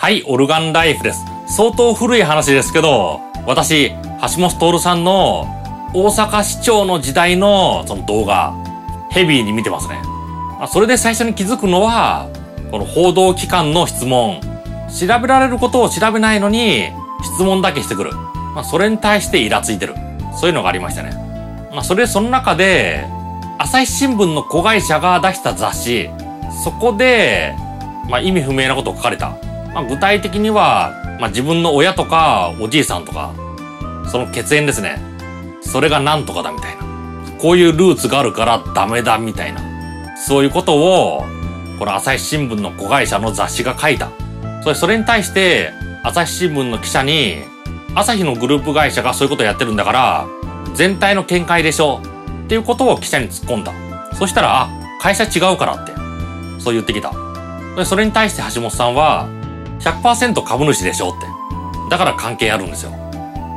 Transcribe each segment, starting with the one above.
はい、オルガンライフです。相当古い話ですけど、私、橋本徹さんの大阪市長の時代のその動画、ヘビーに見てますね。それで最初に気づくのは、この報道機関の質問。調べられることを調べないのに、質問だけしてくる。まあ、それに対してイラついてる。そういうのがありましたね。まあ、それその中で、朝日新聞の子会社が出した雑誌、そこで、まあ、意味不明なことを書かれた。まあ、具体的には、まあ、自分の親とかおじいさんとか、その血縁ですね。それが何とかだみたいな。こういうルーツがあるからダメだみたいな。そういうことを、この朝日新聞の子会社の雑誌が書いた。それ、それに対して、朝日新聞の記者に、朝日のグループ会社がそういうことをやってるんだから、全体の見解でしょっていうことを記者に突っ込んだ。そしたら、あ、会社違うからって、そう言ってきた。それに対して橋本さんは、100%株主でしょって。だから関係あるんですよ。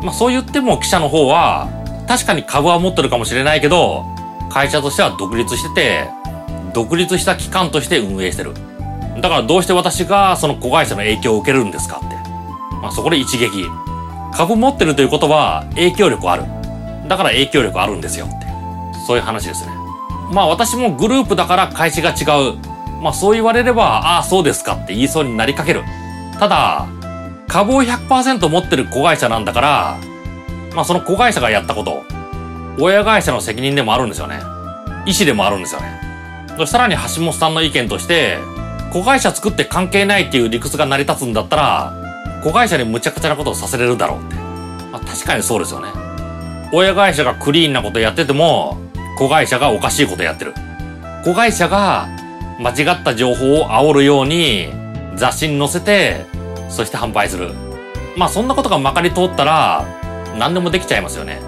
まあそう言っても記者の方は、確かに株は持ってるかもしれないけど、会社としては独立してて、独立した機関として運営してる。だからどうして私がその子会社の影響を受けるんですかって。まあそこで一撃。株持ってるということは影響力ある。だから影響力あるんですよって。そういう話ですね。まあ私もグループだから会社が違う。まあそう言われれば、ああそうですかって言いそうになりかける。ただ、株を100%持ってる子会社なんだから、まあその子会社がやったこと、親会社の責任でもあるんですよね。意思でもあるんですよね。さらに橋本さんの意見として、子会社作って関係ないっていう理屈が成り立つんだったら、子会社に無茶苦茶なことをさせれるだろうって。まあ確かにそうですよね。親会社がクリーンなことやってても、子会社がおかしいことやってる。子会社が間違った情報を煽るように雑誌に載せて、そして販売する。まあそんなことがまかり通ったら、何でもできちゃいますよね。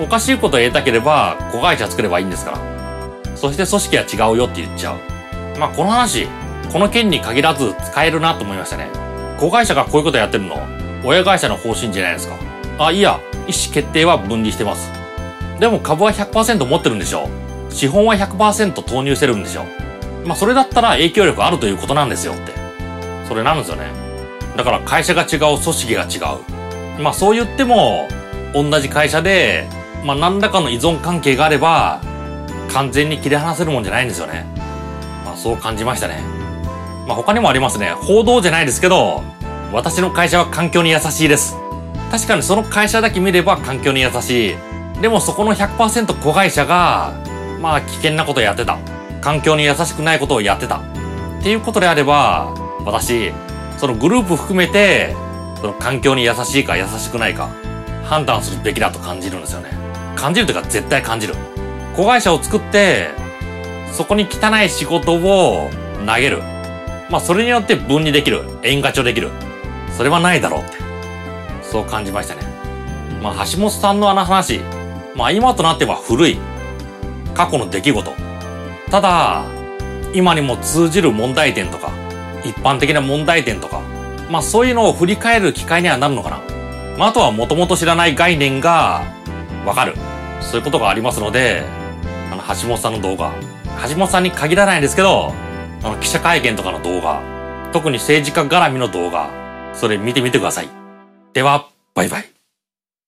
おかしいことを得たければ、子会社作ればいいんですから。そして組織は違うよって言っちゃう。まあこの話、この件に限らず使えるなと思いましたね。子会社がこういうことやってるの、親会社の方針じゃないですか。あ、いや、意思決定は分離してます。でも株は100%持ってるんでしょ資本は100%投入してるんでしょまあそれだったら影響力あるということなんですよって。それなんですよね。だから会社が違う、組織が違う。まあそう言っても、同じ会社で、まあ何らかの依存関係があれば、完全に切り離せるもんじゃないんですよね。まあそう感じましたね。まあ他にもありますね。報道じゃないですけど、私の会社は環境に優しいです。確かにその会社だけ見れば環境に優しい。でもそこの100%子会社が、まあ危険なことやってた。環境に優しくないことをやってた。っていうことであれば、私、そのグループ含めて、その環境に優しいか優しくないか、判断するべきだと感じるんですよね。感じるというか絶対感じる。子会社を作って、そこに汚い仕事を投げる。まあそれによって分離できる。円ガチョできる。それはないだろうって。そう感じましたね。まあ橋本さんのあの話、まあ今となっては古い。過去の出来事。ただ、今にも通じる問題点とか、一般的な問題点とか、まあそういうのを振り返る機会にはなるのかな。まああとはもともと知らない概念がわかる。そういうことがありますので、あの橋本さんの動画、橋本さんに限らないですけど、あの記者会見とかの動画、特に政治家絡みの動画、それ見てみてください。では、バイバイ。